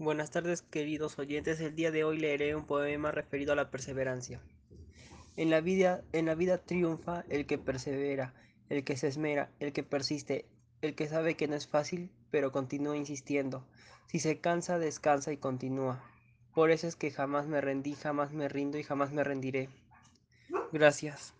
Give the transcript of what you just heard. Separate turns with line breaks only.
Buenas tardes queridos oyentes, el día de hoy leeré un poema referido a la perseverancia. En la vida, en la vida triunfa el que persevera, el que se esmera, el que persiste, el que sabe que no es fácil, pero continúa insistiendo. Si se cansa, descansa y continúa. Por eso es que jamás me rendí, jamás me rindo y jamás me rendiré. Gracias.